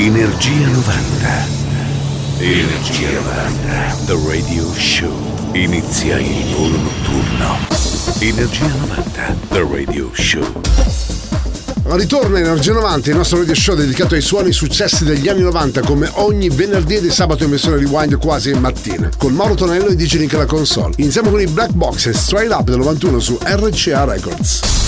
Energia 90. Energia 90. The Radio Show. Inizia il volo notturno. Energia 90. The Radio Show. Ritorna Energia 90, il nostro radio show dedicato ai suoni successi degli anni 90 come ogni venerdì e sabato in versione rewind quasi in mattina, con Mauro Tonello e DJ alla console. Iniziamo con i Black Box e Straight Up del 91 su RCA Records.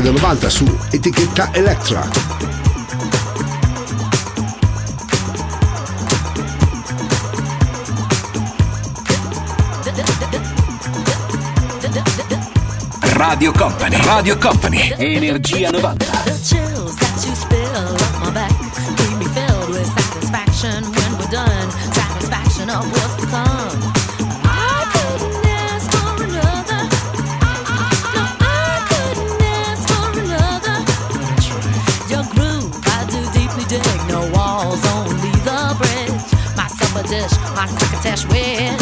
In the Heart del 90 su etichetta Electra. Radio Company, Radio Company, Energia 90. pocket like a cash with.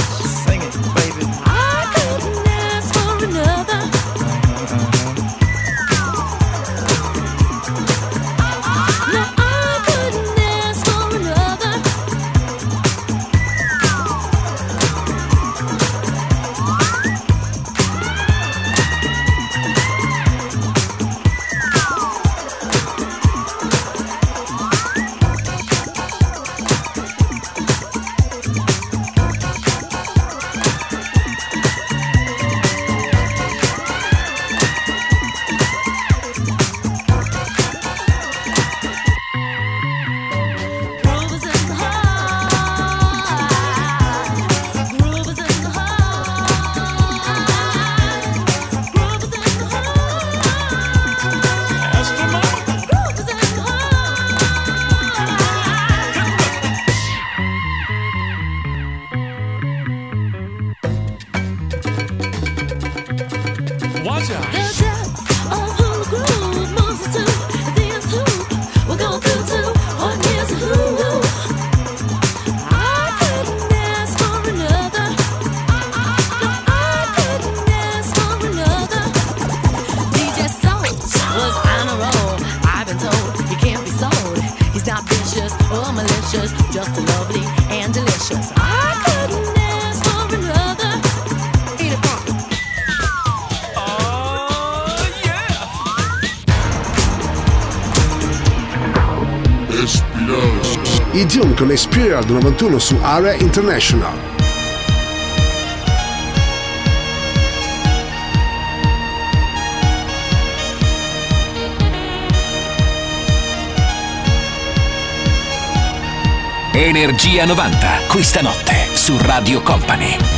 Experience 91 su Area International. Energia 90, questa notte su Radio Company.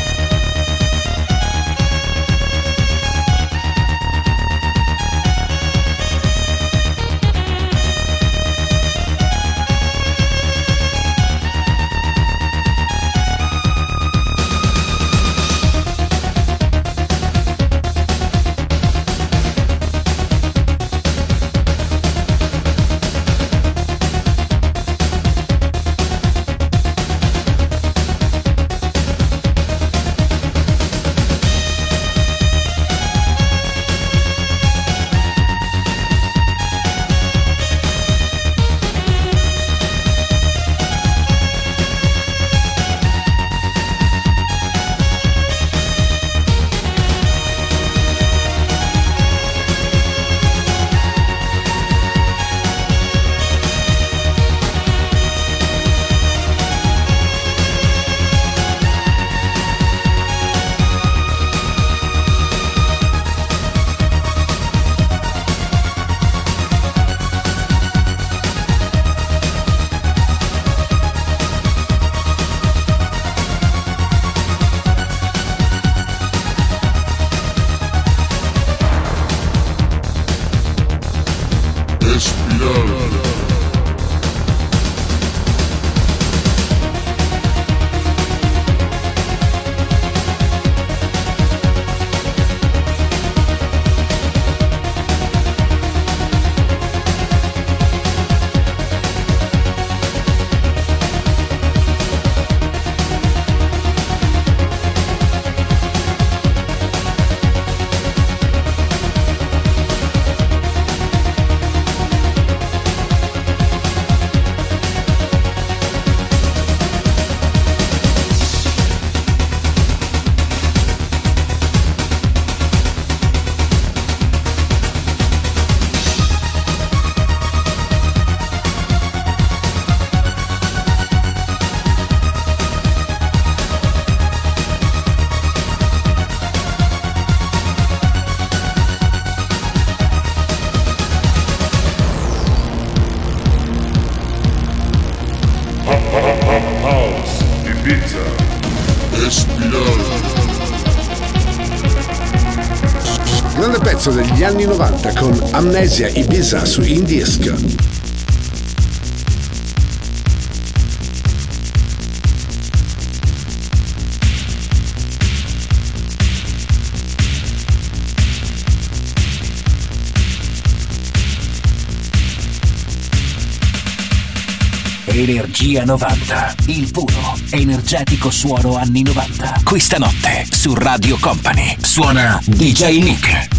Degli anni 90 con Amnesia Ibiza su Indisc. Energia 90, il puro, energetico suono anni 90. Questa notte su Radio Company suona DJ Nick.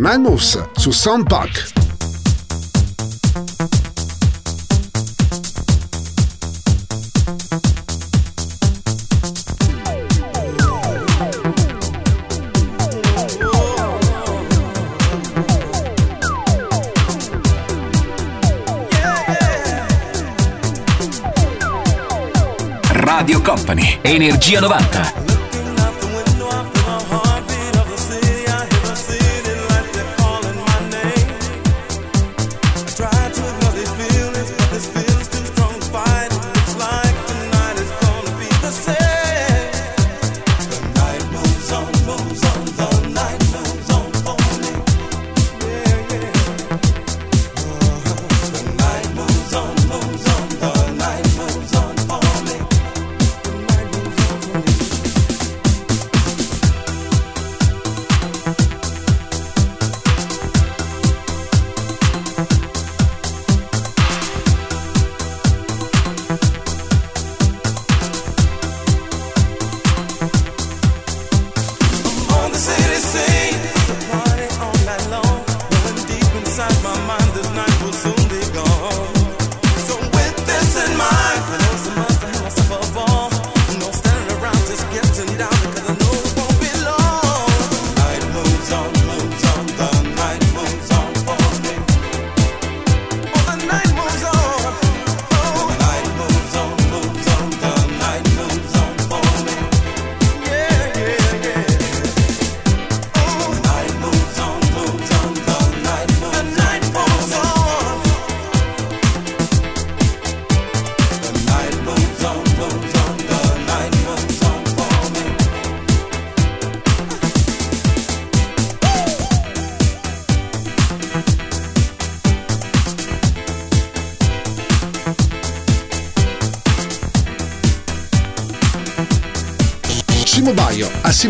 Moves su Sound Park. Radio Company, Energia 90.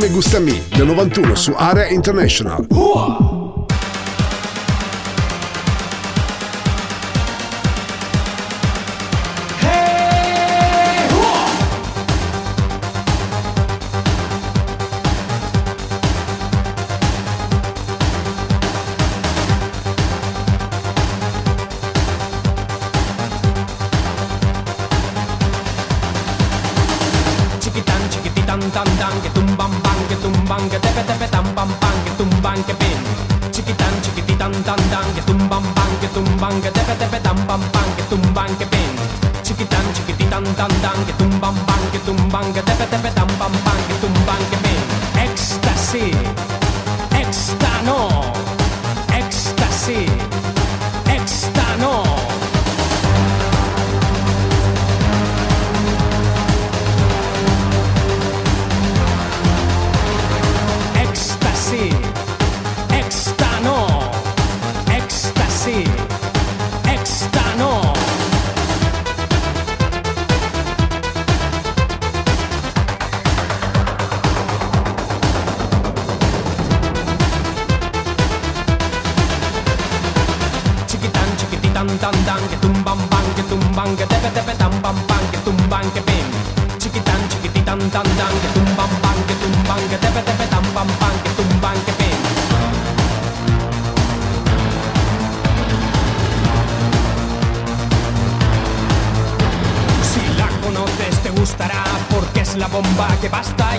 Gusta Me del 91 su Area International. bang tepe tepe tam bam bang tum bang pin. Chiquitan chiquititan tan tan tum bam bang tum bang tepe tepe tam bam bang tum bang pin. Chiquitan chiquititan tan tan tum bam bang tum bang tepe tepe tam bam bang tum bang pin. Ecstasy. Extano va a.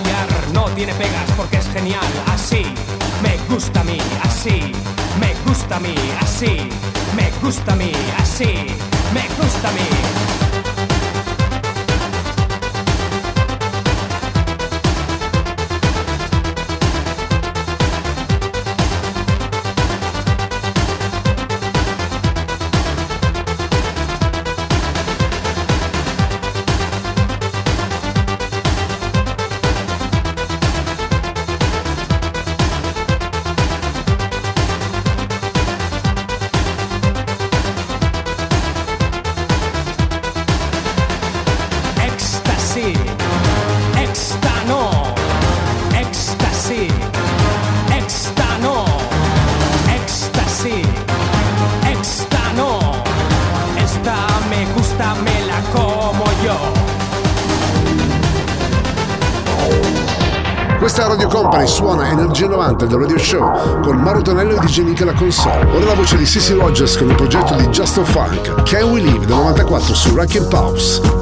No tiene pegas porque es genial. Así me gusta a mí, así me gusta a mí, así me gusta a mí, así me gusta a mí. 90 del Radio Show con Mauro Tonello e DJ Nick alla console. Ora la voce di Sissy Rogers con il progetto di Just Funk, Can We Live del 94 su Rack and Pops.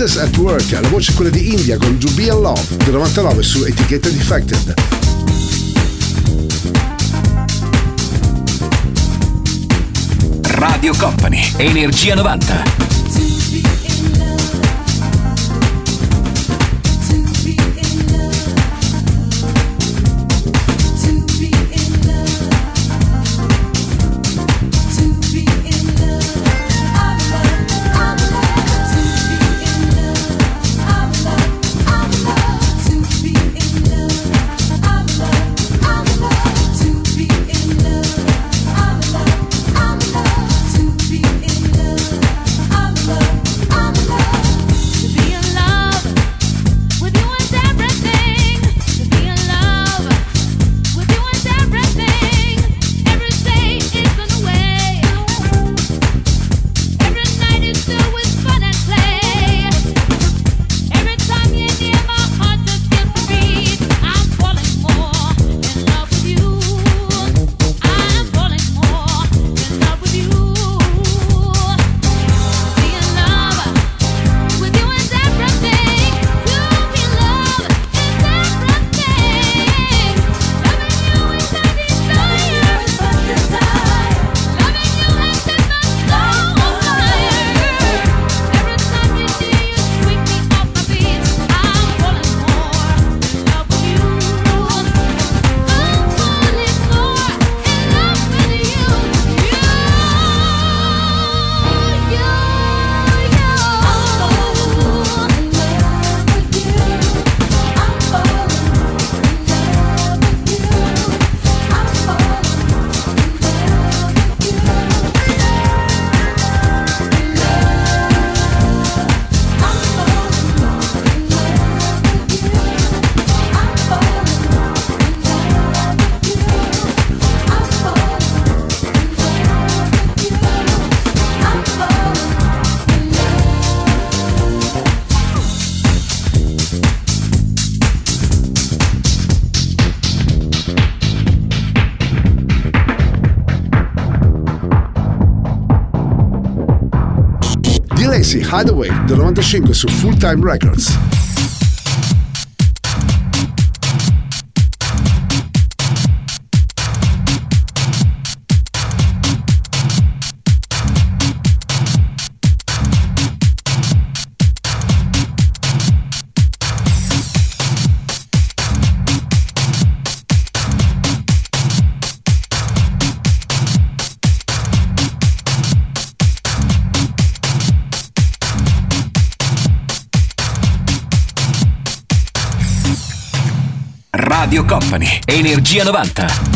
Voices at Work, la voce è quella di India con To Be in Love del 99 su etichetta Defected. Radio Company, Energia 90. Hideaway del 95 su Full Time Records. Energia 90.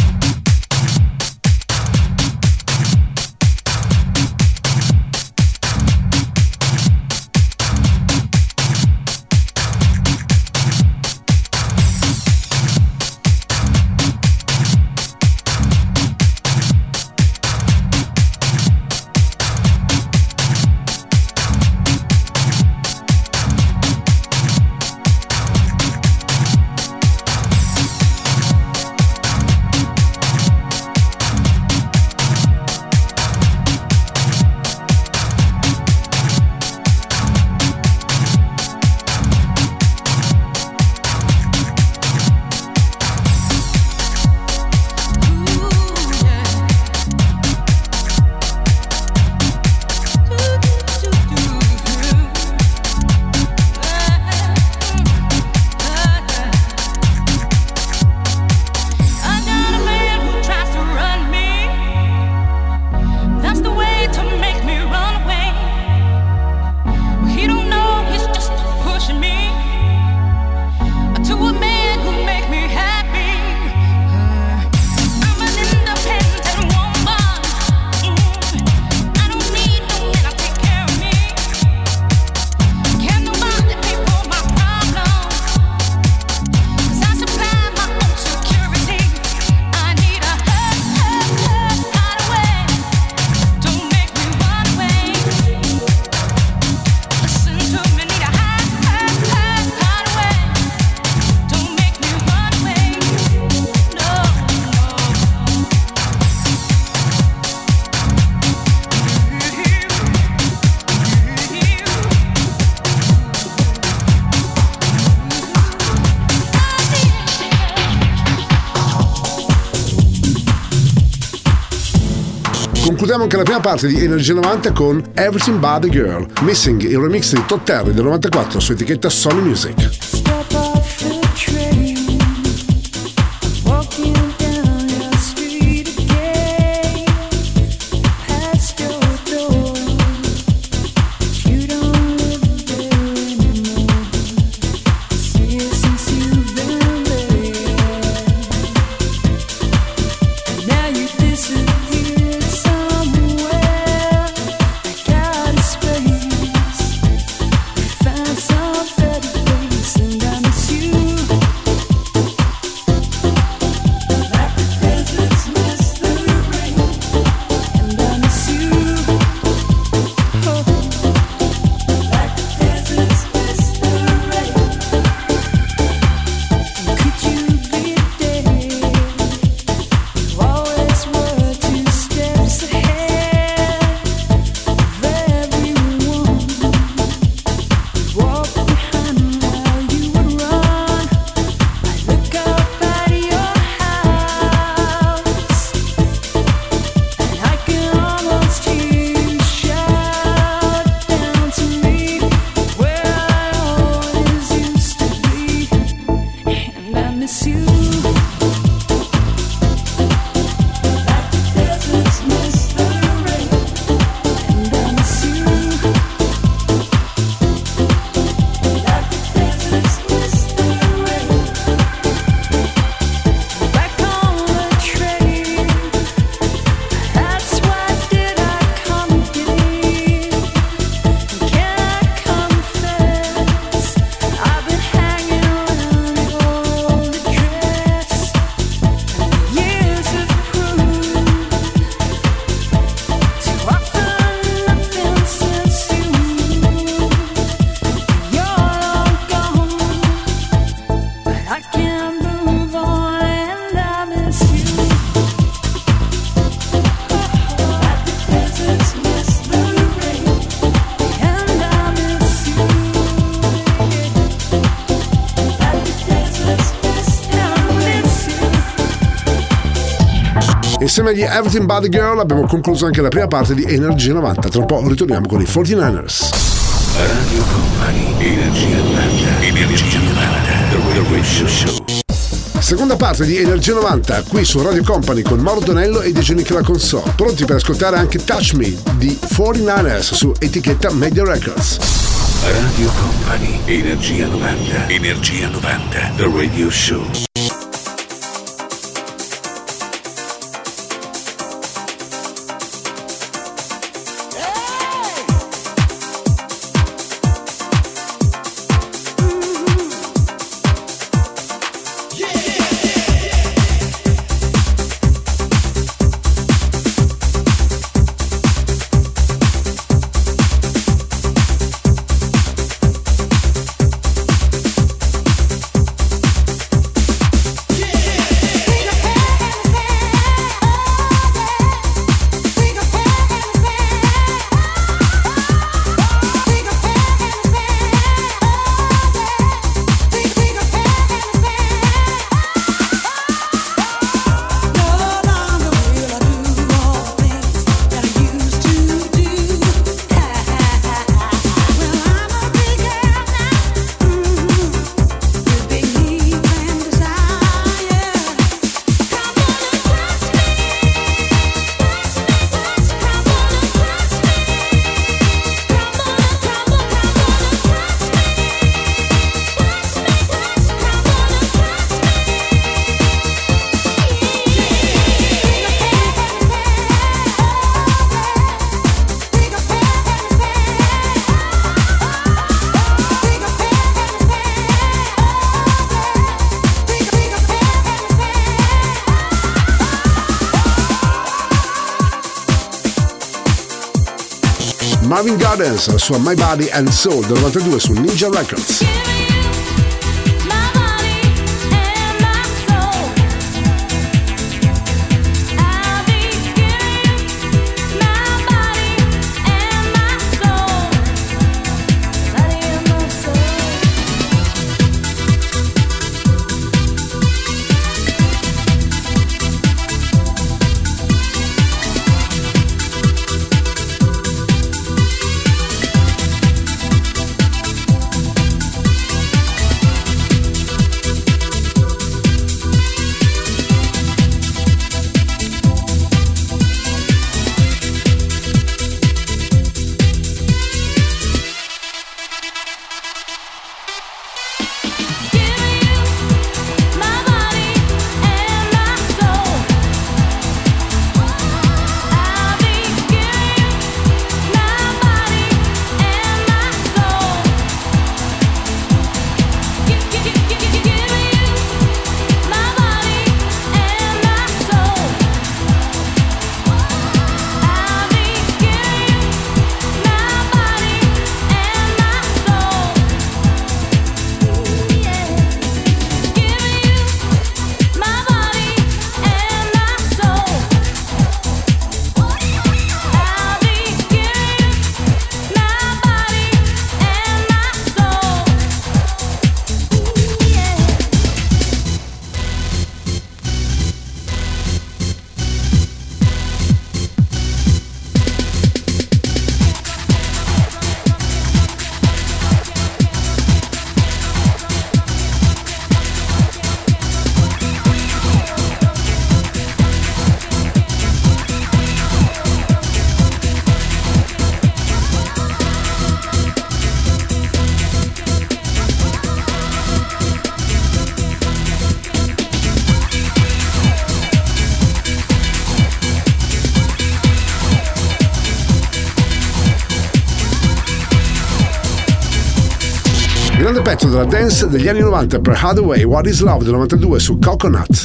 Concludiamo anche la prima parte di Energia 90 con Everything But The Girl, Missing, il remix di Todd Terry del 94 su etichetta Sony Music. Insieme agli Everything Body Girl abbiamo concluso anche la prima parte di Energia 90. Tra un po' ritorniamo con i 49ers. Radio Company, Energia 90, Energia 90, The Radio Show. Seconda parte di Energia 90 qui su Radio Company con Mauro Tonello e DJ Nick la console. Pronti per ascoltare anche Touch Me di 49ers su etichetta Media Records. Radio Company, Energia 90, Energia 90, The Radio Show. Gardens, sua My Body and Soul del 92 su Ninja Records. Dance degli anni 90 per Hathaway, What is Love del 92 su Coconut.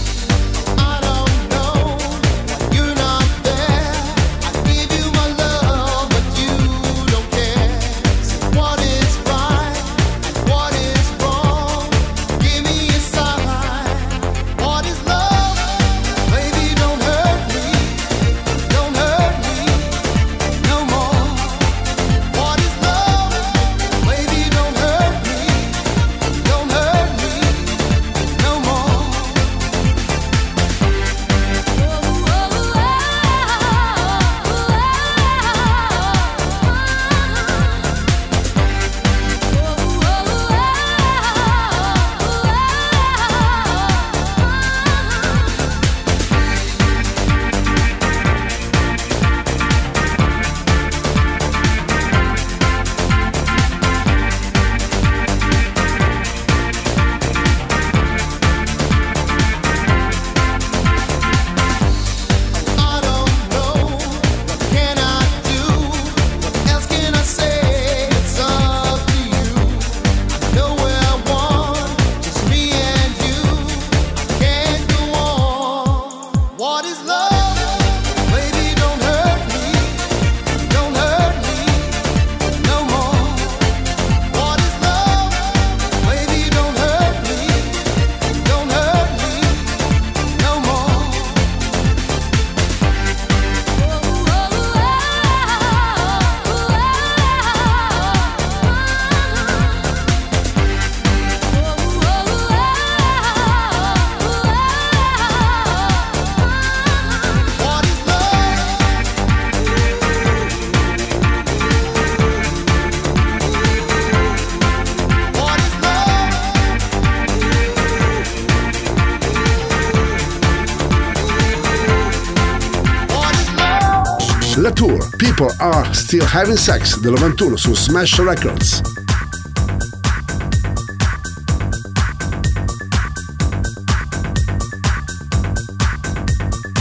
Still Having Sex del 91 su Smash Records.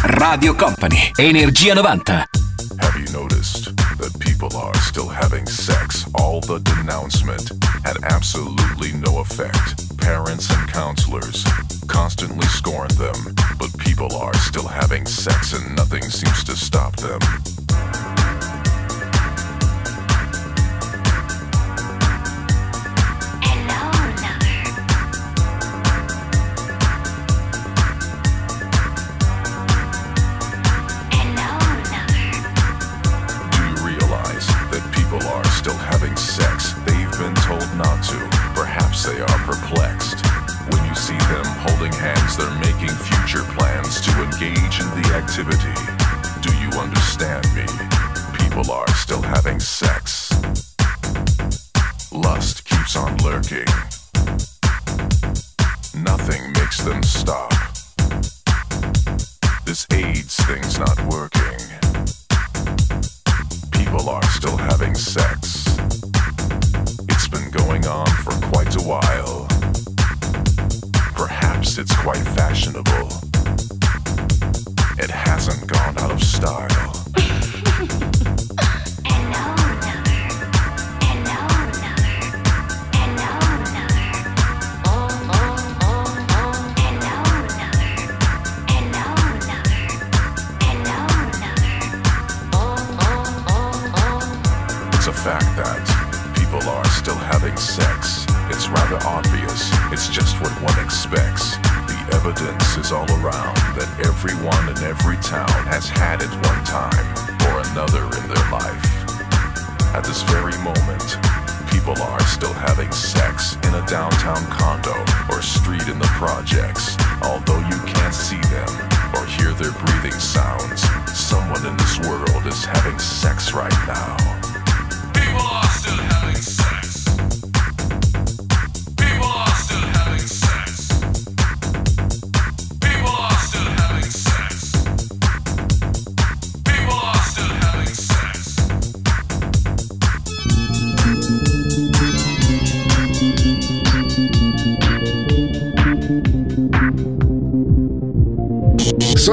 Radio Company, Energia 90. Have you noticed that people are still having sex? All the denouncement had absolutely no effect. Parents and counselors constantly scorn them, but people are still having sex and nothing seems to stop them.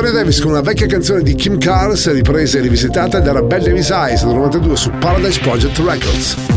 Davis con una vecchia canzone di Kim Carnes ripresa e rivisitata da Belle Davis Eyes del 92 su Paradise Project Records.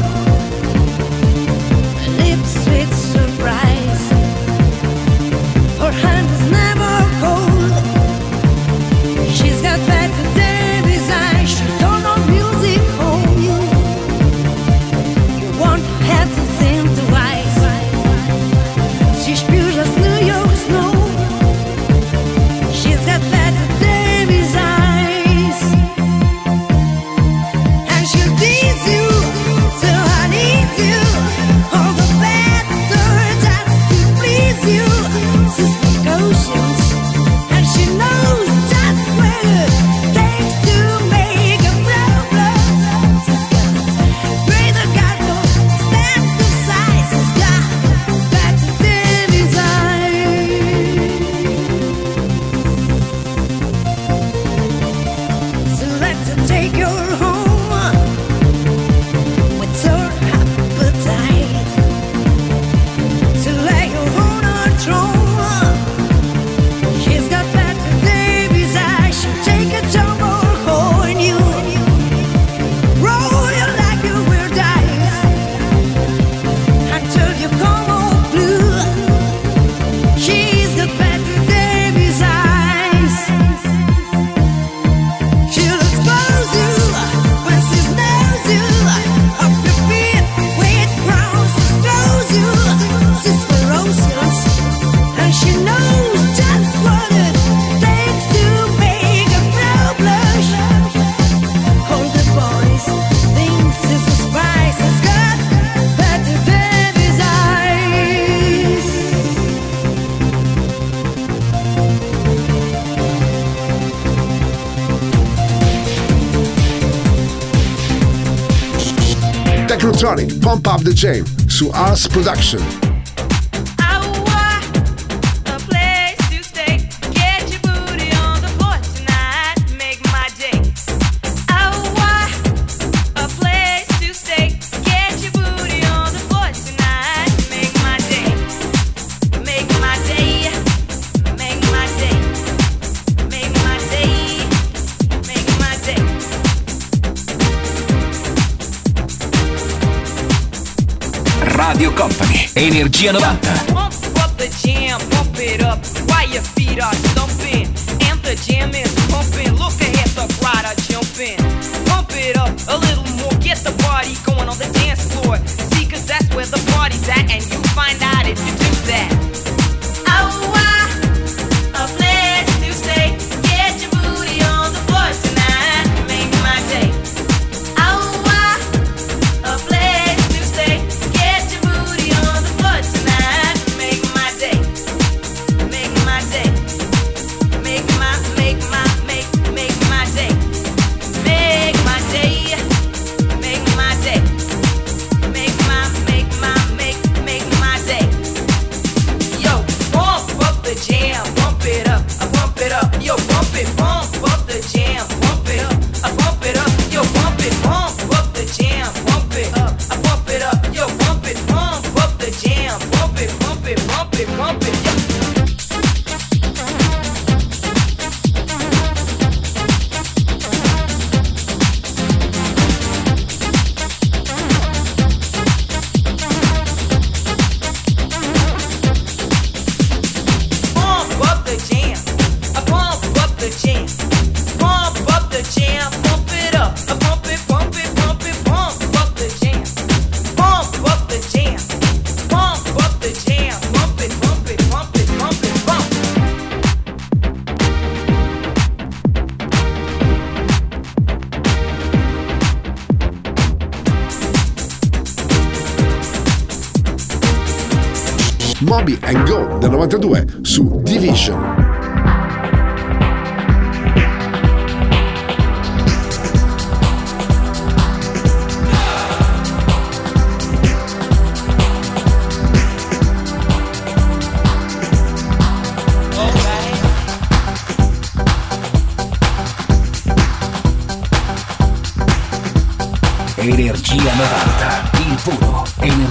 James, Suaz Production. Energia 90. Get the party going on the dance floor. See, cause that's where the party's at, and you find out.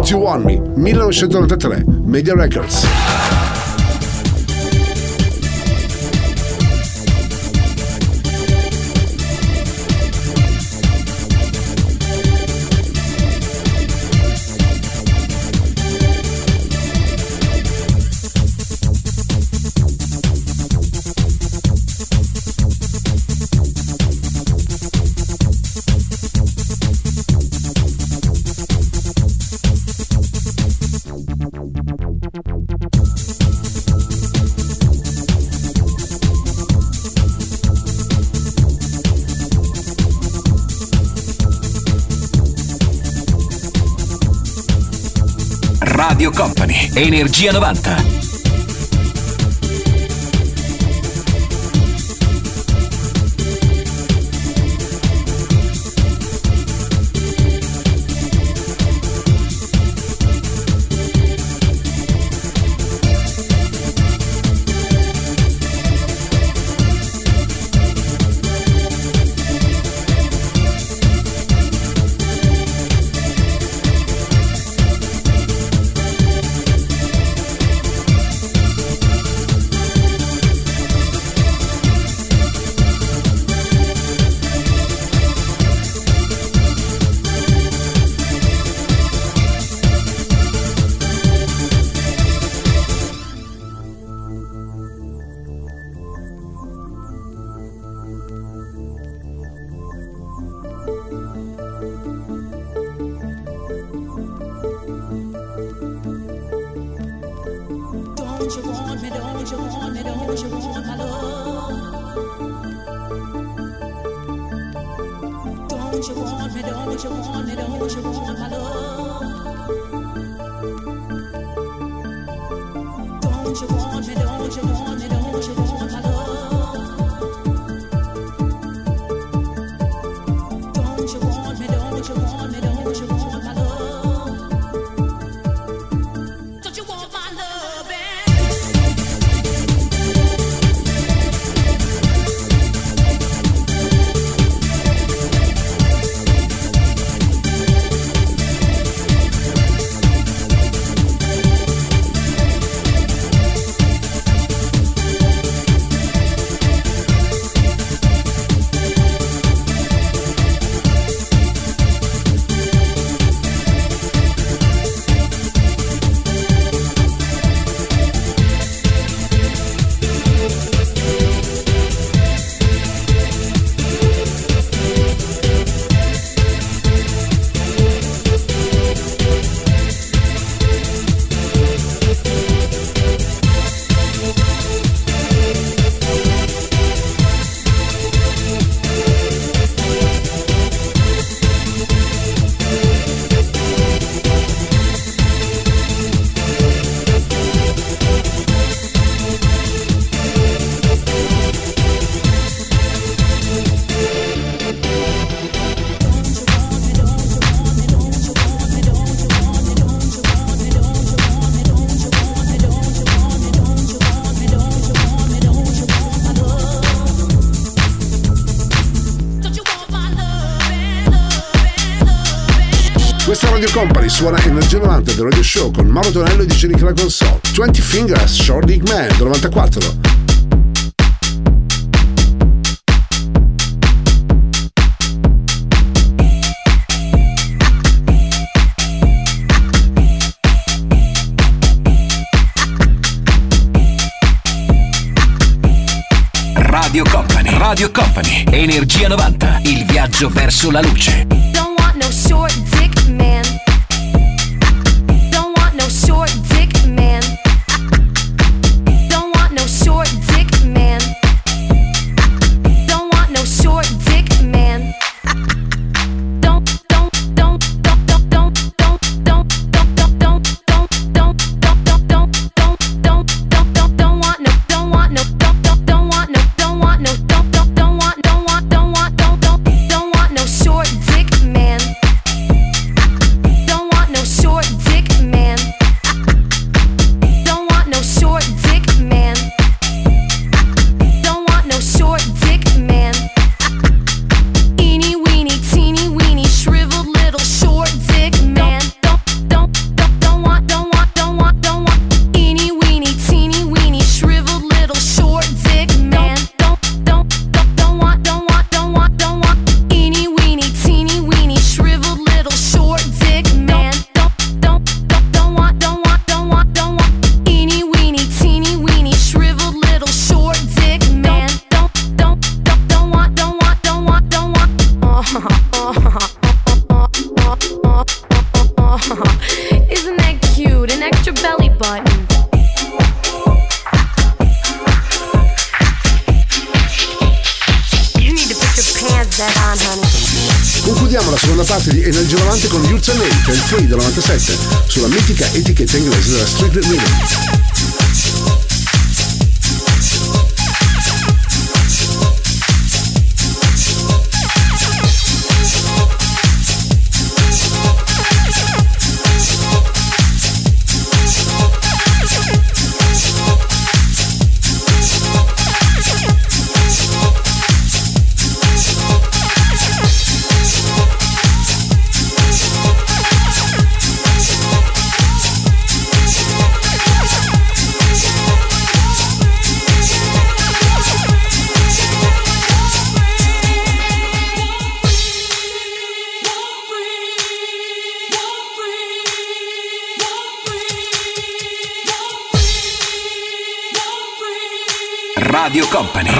Don't You Want Me, 1993, Media Records. Energia 90. Don't you want me, don't you want me, don't you want my love? Radio Company suona Energia 90 del Radio Show con Mauro Tonello e DJ Nick la console. 20 Fingers, Short Dick Man del 94. Radio Company, Radio Company, Energia 90, il viaggio verso la luce. Don't want no short Free del 97 sulla mitica etichetta inglese della Strictly Rhythm.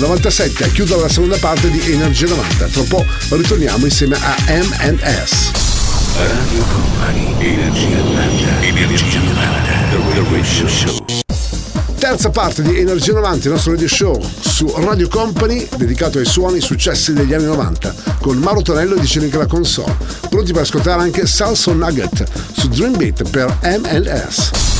del 97 a la seconda parte di Energia 90. Tra poco ritorniamo insieme a M&S. Radio Company, Energia 90, Energia 90, The Radio Show terza parte di Energia 90, il nostro radio show su Radio Company dedicato ai suoni e successi degli anni 90 con Mauro Tonello e Dicenica la console. Pronti per ascoltare anche Salson Nugget su Dream Beat per MLS.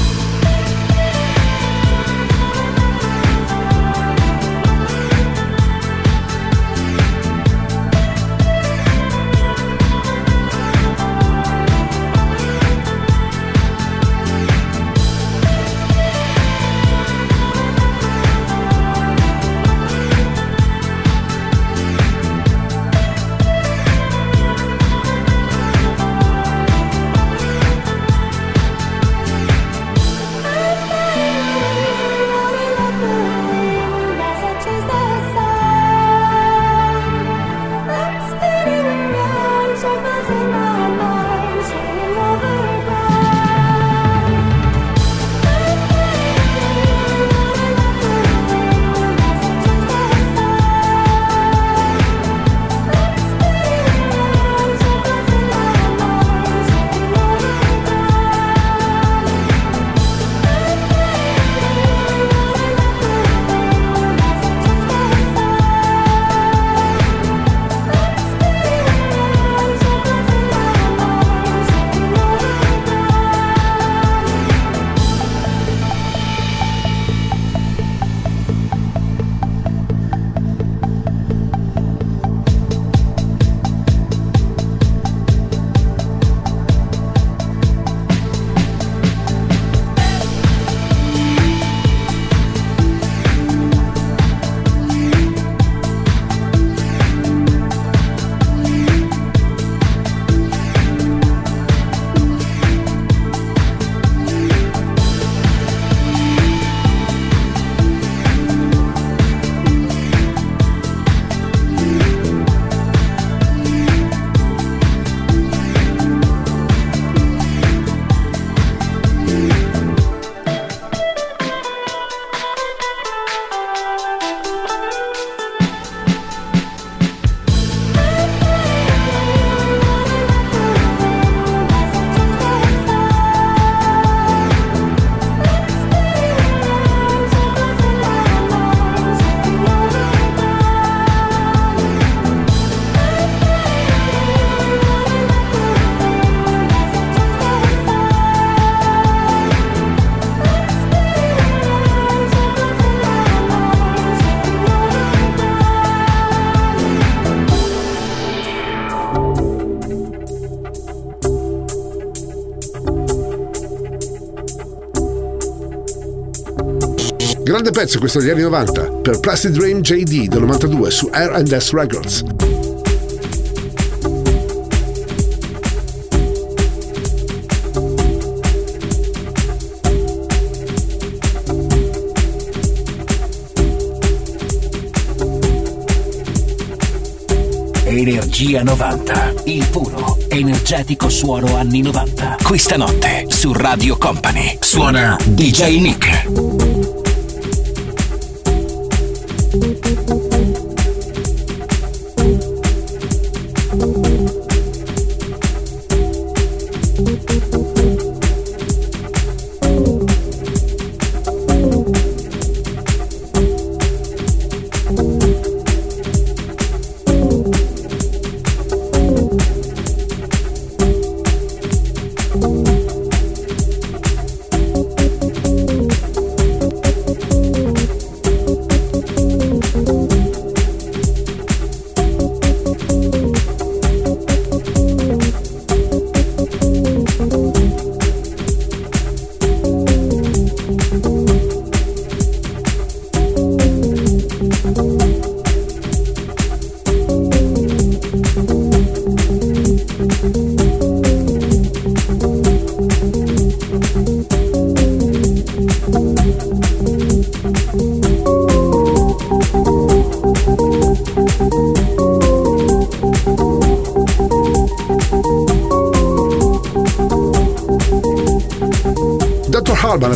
Pezzo questo degli anni 90 per Plastic Dream JD del 92 su R&S Records. Energia 90. Il puro, energetico suono anni 90. Questa notte su Radio Company. Suona DJ Nick.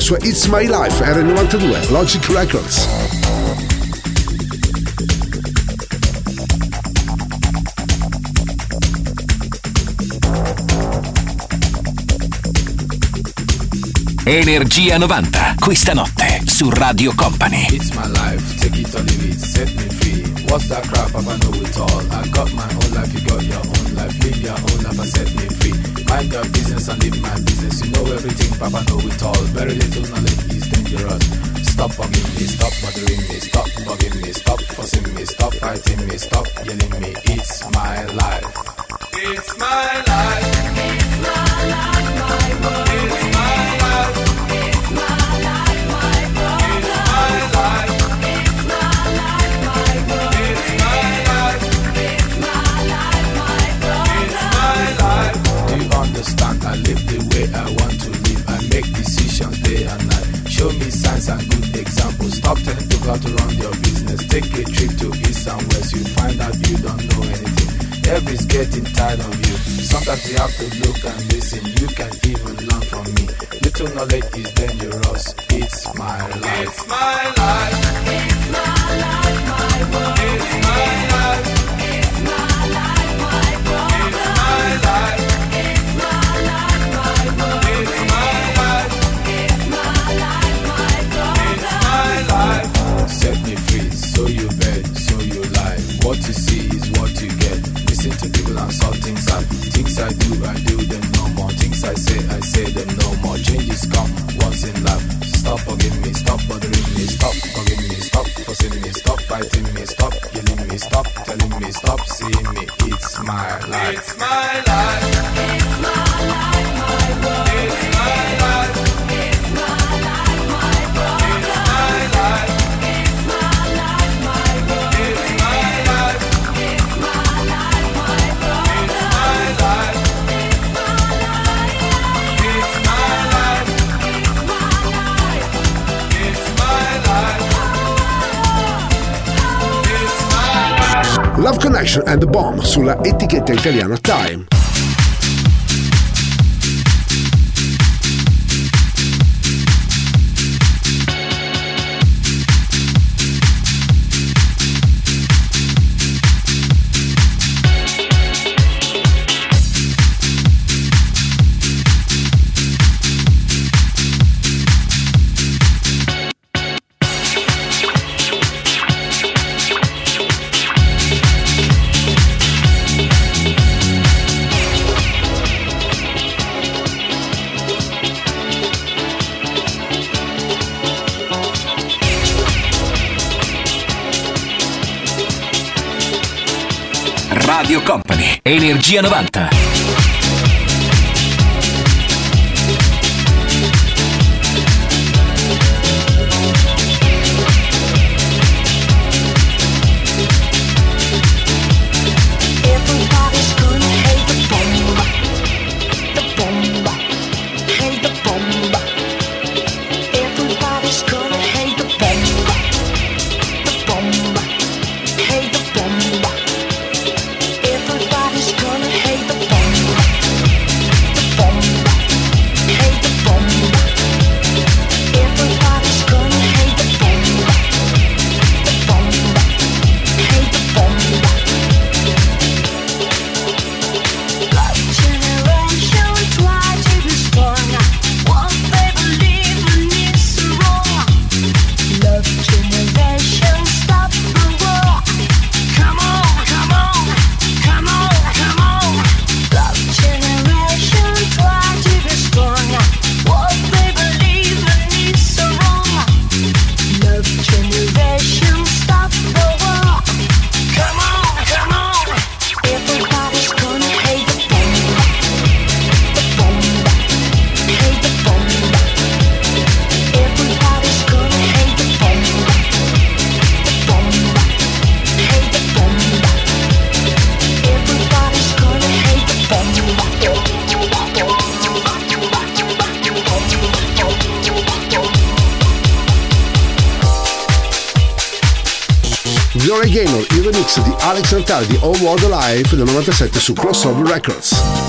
Sua It's My Life, era il 92, Logic Records. Energia 90, questa notte su Radio Company. It's my life, take it or leave it, set me free. What's that crap? Papa know it all. I got my own life, you got your own life. Live your own life and set me. Mind your business and live my business. You know everything, Papa know it all. Very little knowledge is dangerous. Stop bugging me, stop bothering me, stop bugging me, stop fussing me, stop fighting me, stop yelling me. It's my life. It's my life. To run your business. Take a trip to east and west. You find out you don't know anything. Everybody's getting tired of you. Sometimes you have to look and listen. You can even learn from me. Little knowledge is dangerous. It's my life. It's my life. It's my life, my world. It's my life. And Bomb sulla etichetta italiana Time. Energia 90. Di All World Alive del 97 su Crossover Records.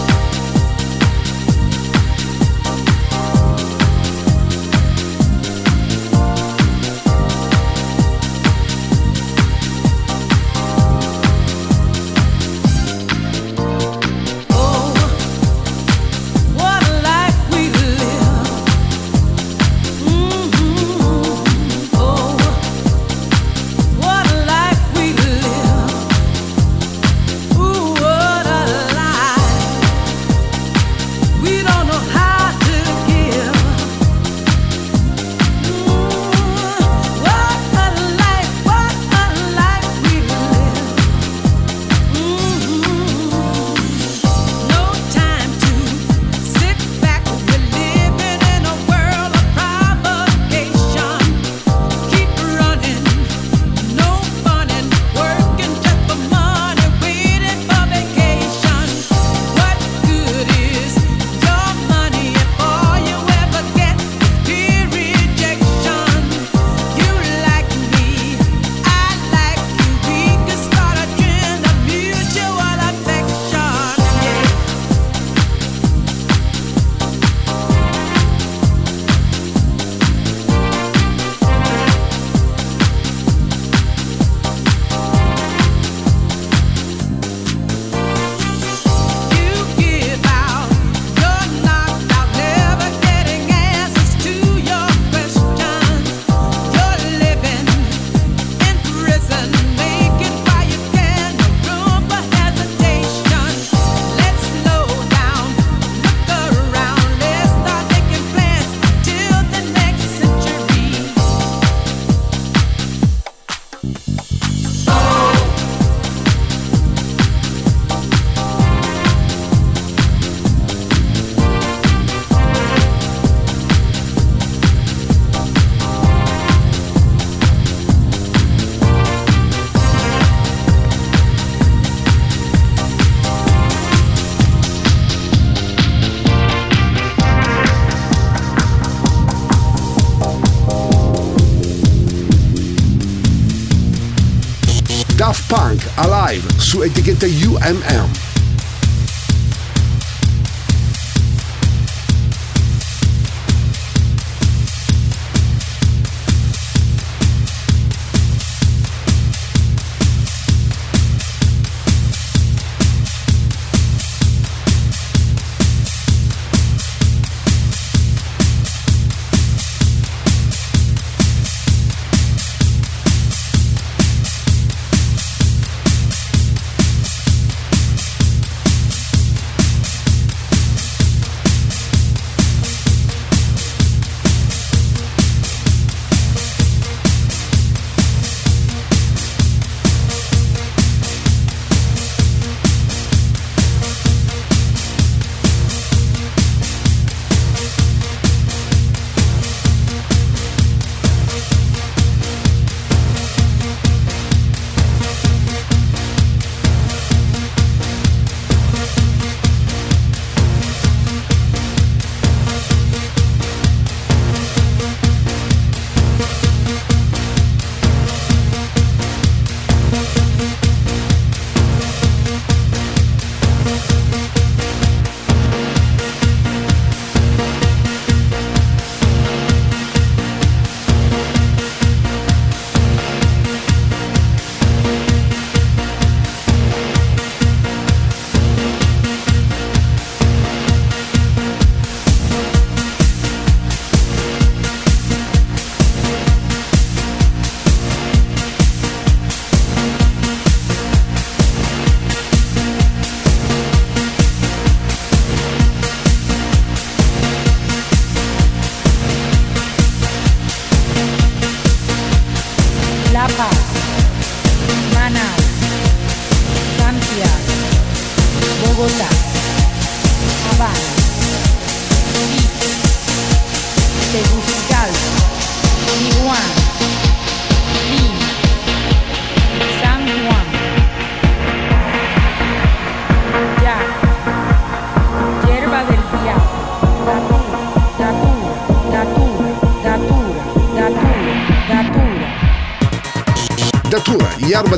Su etichetta UMM.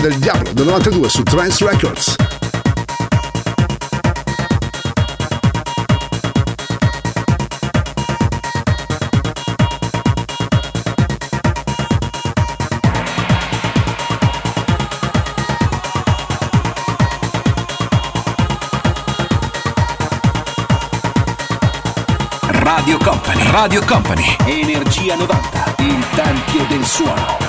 Del Diablo del 92 su Trance Records. Radio Company, Radio Company, Energia 90, il tempio del suono.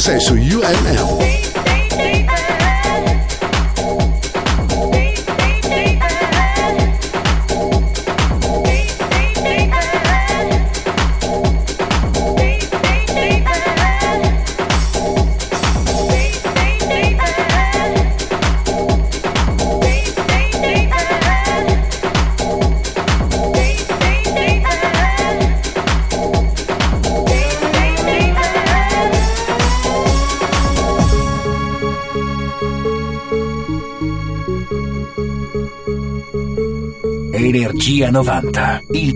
conversation. You and.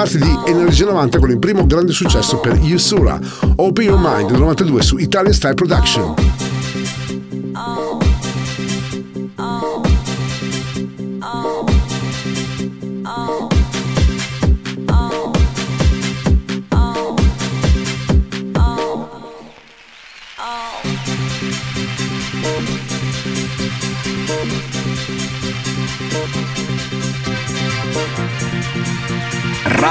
parte di Energia 90 con il primo grande successo per Yusura, Open Your Mind 92 su Italian Style Production.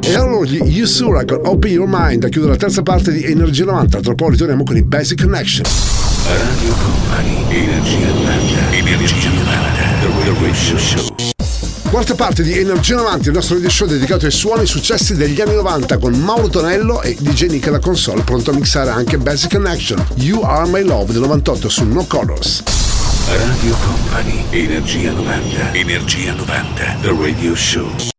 E allora gli Yusura con Open Your Mind a chiudere la terza parte di Energia 90. Tra poco ritorniamo con i Basic Connection. Radio Company, Energia 90. Energia 90. The Radio Show. Quarta parte di Energia 90, il nostro radio show dedicato ai suoni successi degli anni 90 con Mauro Tonello e DJ Nick alla console, pronto a mixare anche Basic Connection. You Are My Love del 98 su No Colors. Radio Company, Energia 90. Energia 90. The Radio Show.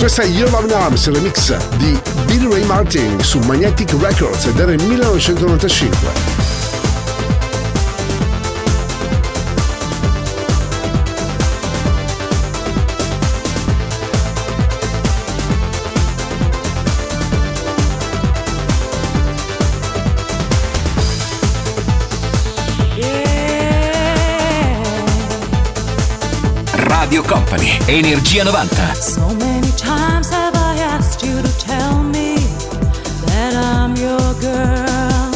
Questa è Your Love Arms, remix di Billy Ray Martin su Magnetic Records il 1995. Company, Energia 90. So many times have I asked you to tell me that I'm your girl.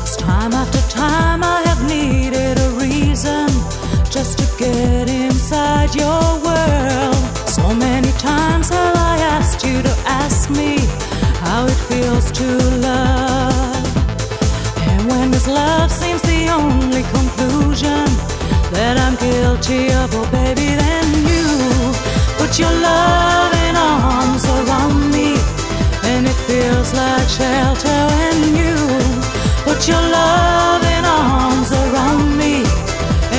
It's time after time I have needed a reason just to get inside your world. So many times have I asked you to ask me how it feels to love. And when this love seems the only conclusion that I'm guilty of, oh baby, you put your loving arms around me, and it feels like shelter when you. Put your loving arms around me,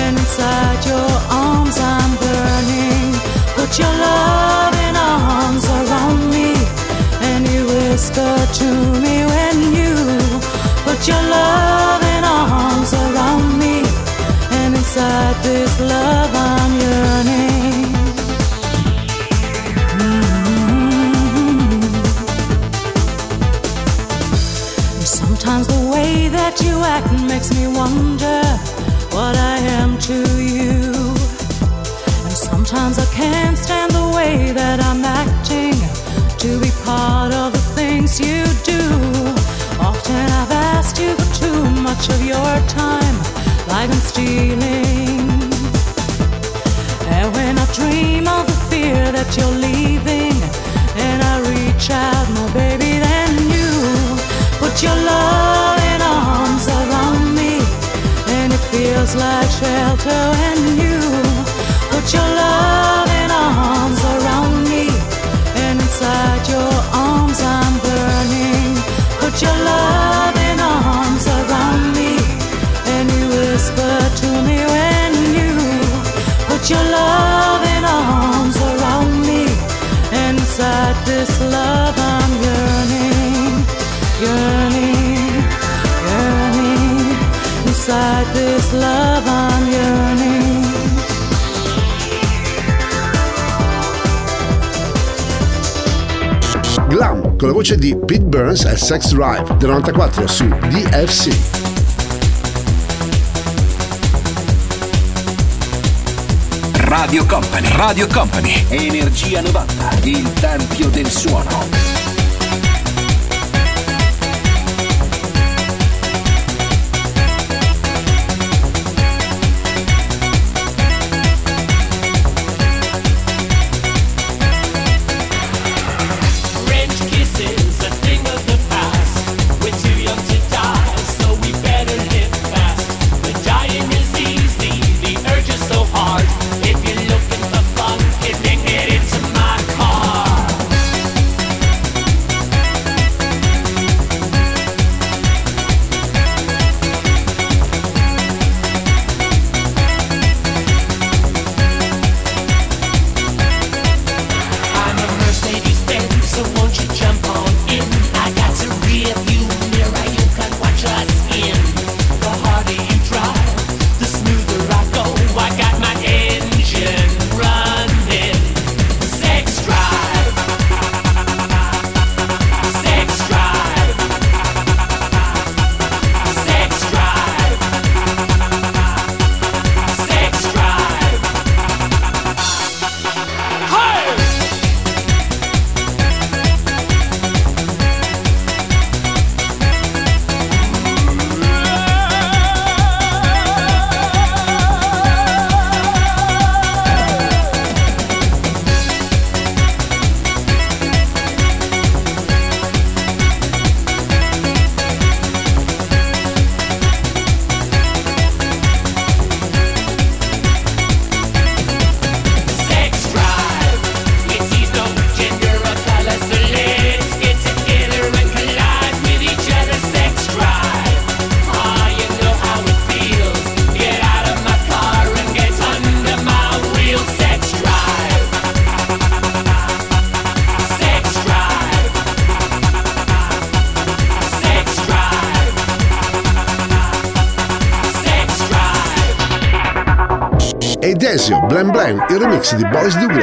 and inside your arms I'm burning. Put your loving arms around me, and you whisper to me wonder what I am to you. And sometimes I can't stand the way that I'm acting to be part of the things you do. Often I've asked you for too much of your time, like I'm stealing. And when I dream of the fear that you're leaving, and I reach out, my like shelter and you. Put your loving arms around me. And inside your arms I'm burning. Put your loving arms around me. And you whisper to me when you put your loving arms around me. And inside this love I'm yearning yearning. this love I'm yearning. Glam con la voce di Pete Burns e Sex Drive del 94 su DFC. Radio Company, Radio Company, Energia 90, il tempio del suono.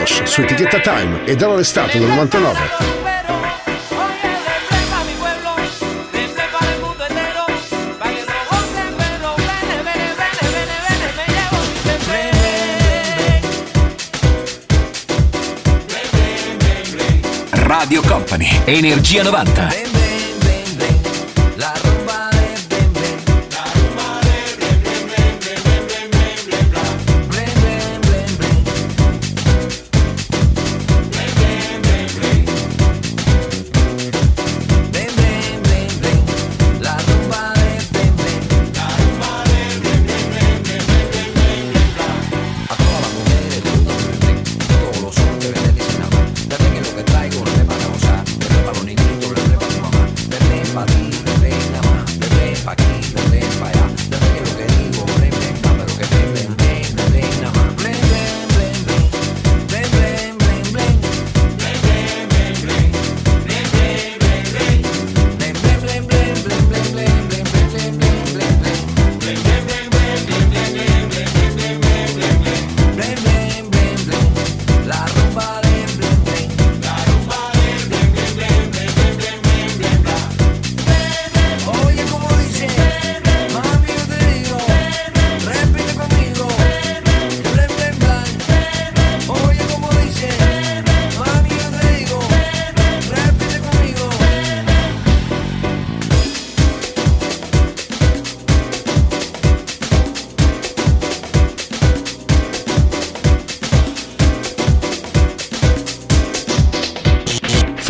Carlos su etichetta Time ed era l'estate del 99. Radio Company, Energia 90.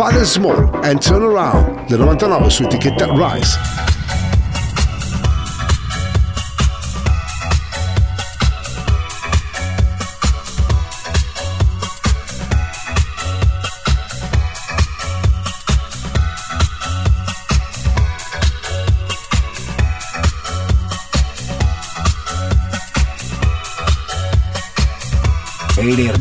Father Small and Turn Around del 99 su etichetta Rise.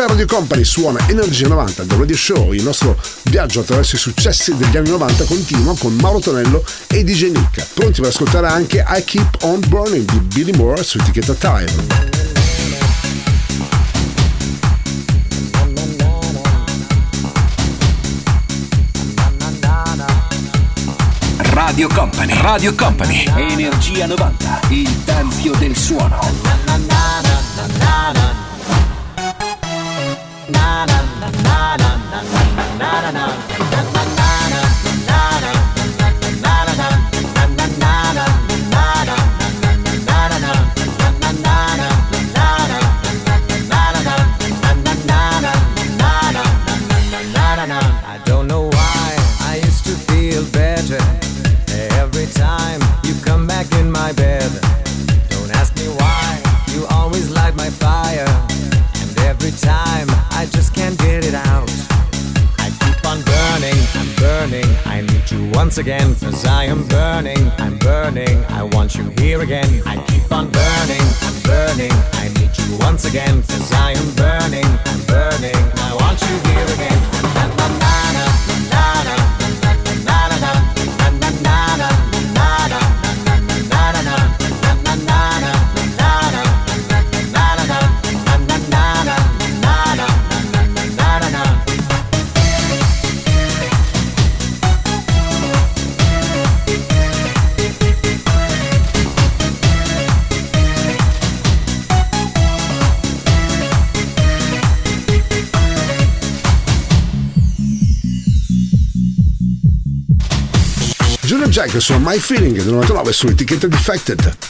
Questa è Radio Company suona Energia 90 del Radio Show. Il nostro viaggio attraverso i successi degli anni 90 continua con Mauro Tonello e DJ Nick. Pronti per ascoltare anche I Keep On Burning di Billy Moore su etichetta Time. Radio Company, Radio Company, Energia 90, il tempio del suono. Jack su My Feeling del 99 su etichetta Defected.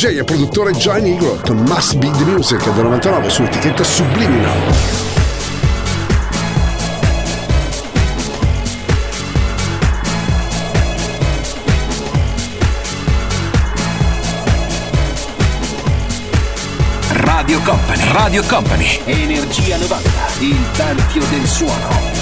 DJ e produttore Joy Negro con Must Be The Music del 99 sull'etichetta Subliminal. Radio Company, Radio Company, Energia 90, il tempio del suono.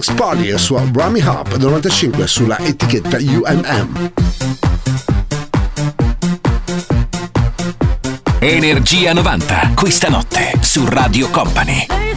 Alex Party e il Rummy Hop del 95 sulla etichetta UMM. Energia 90, questa notte su Radio Company.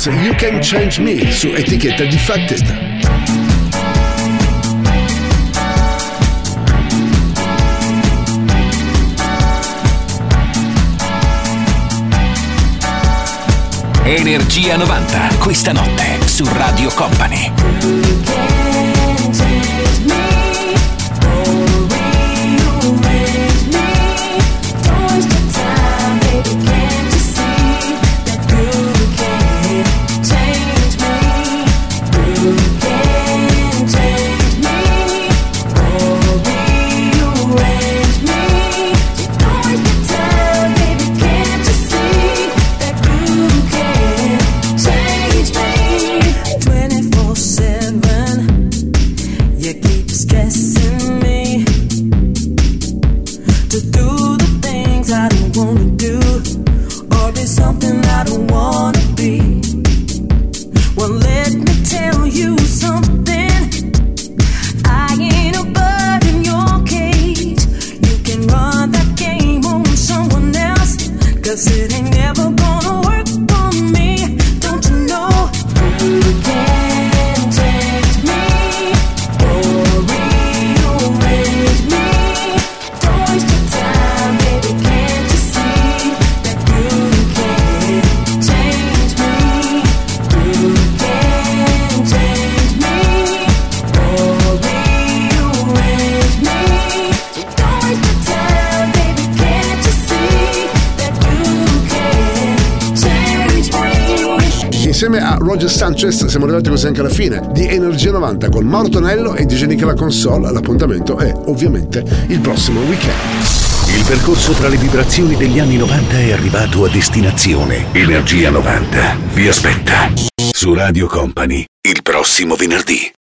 Sanchez, You Can Change Me su etichetta Defected. Energia 90, questa notte su Radio Company. Sanchez siamo arrivati così anche alla fine di Energia 90 con Mauro Tonello e DJ Nicola Console. L'appuntamento è ovviamente il prossimo weekend. Il percorso tra le vibrazioni degli anni 90 è arrivato a destinazione. Energia 90 vi aspetta su Radio Company il prossimo venerdì.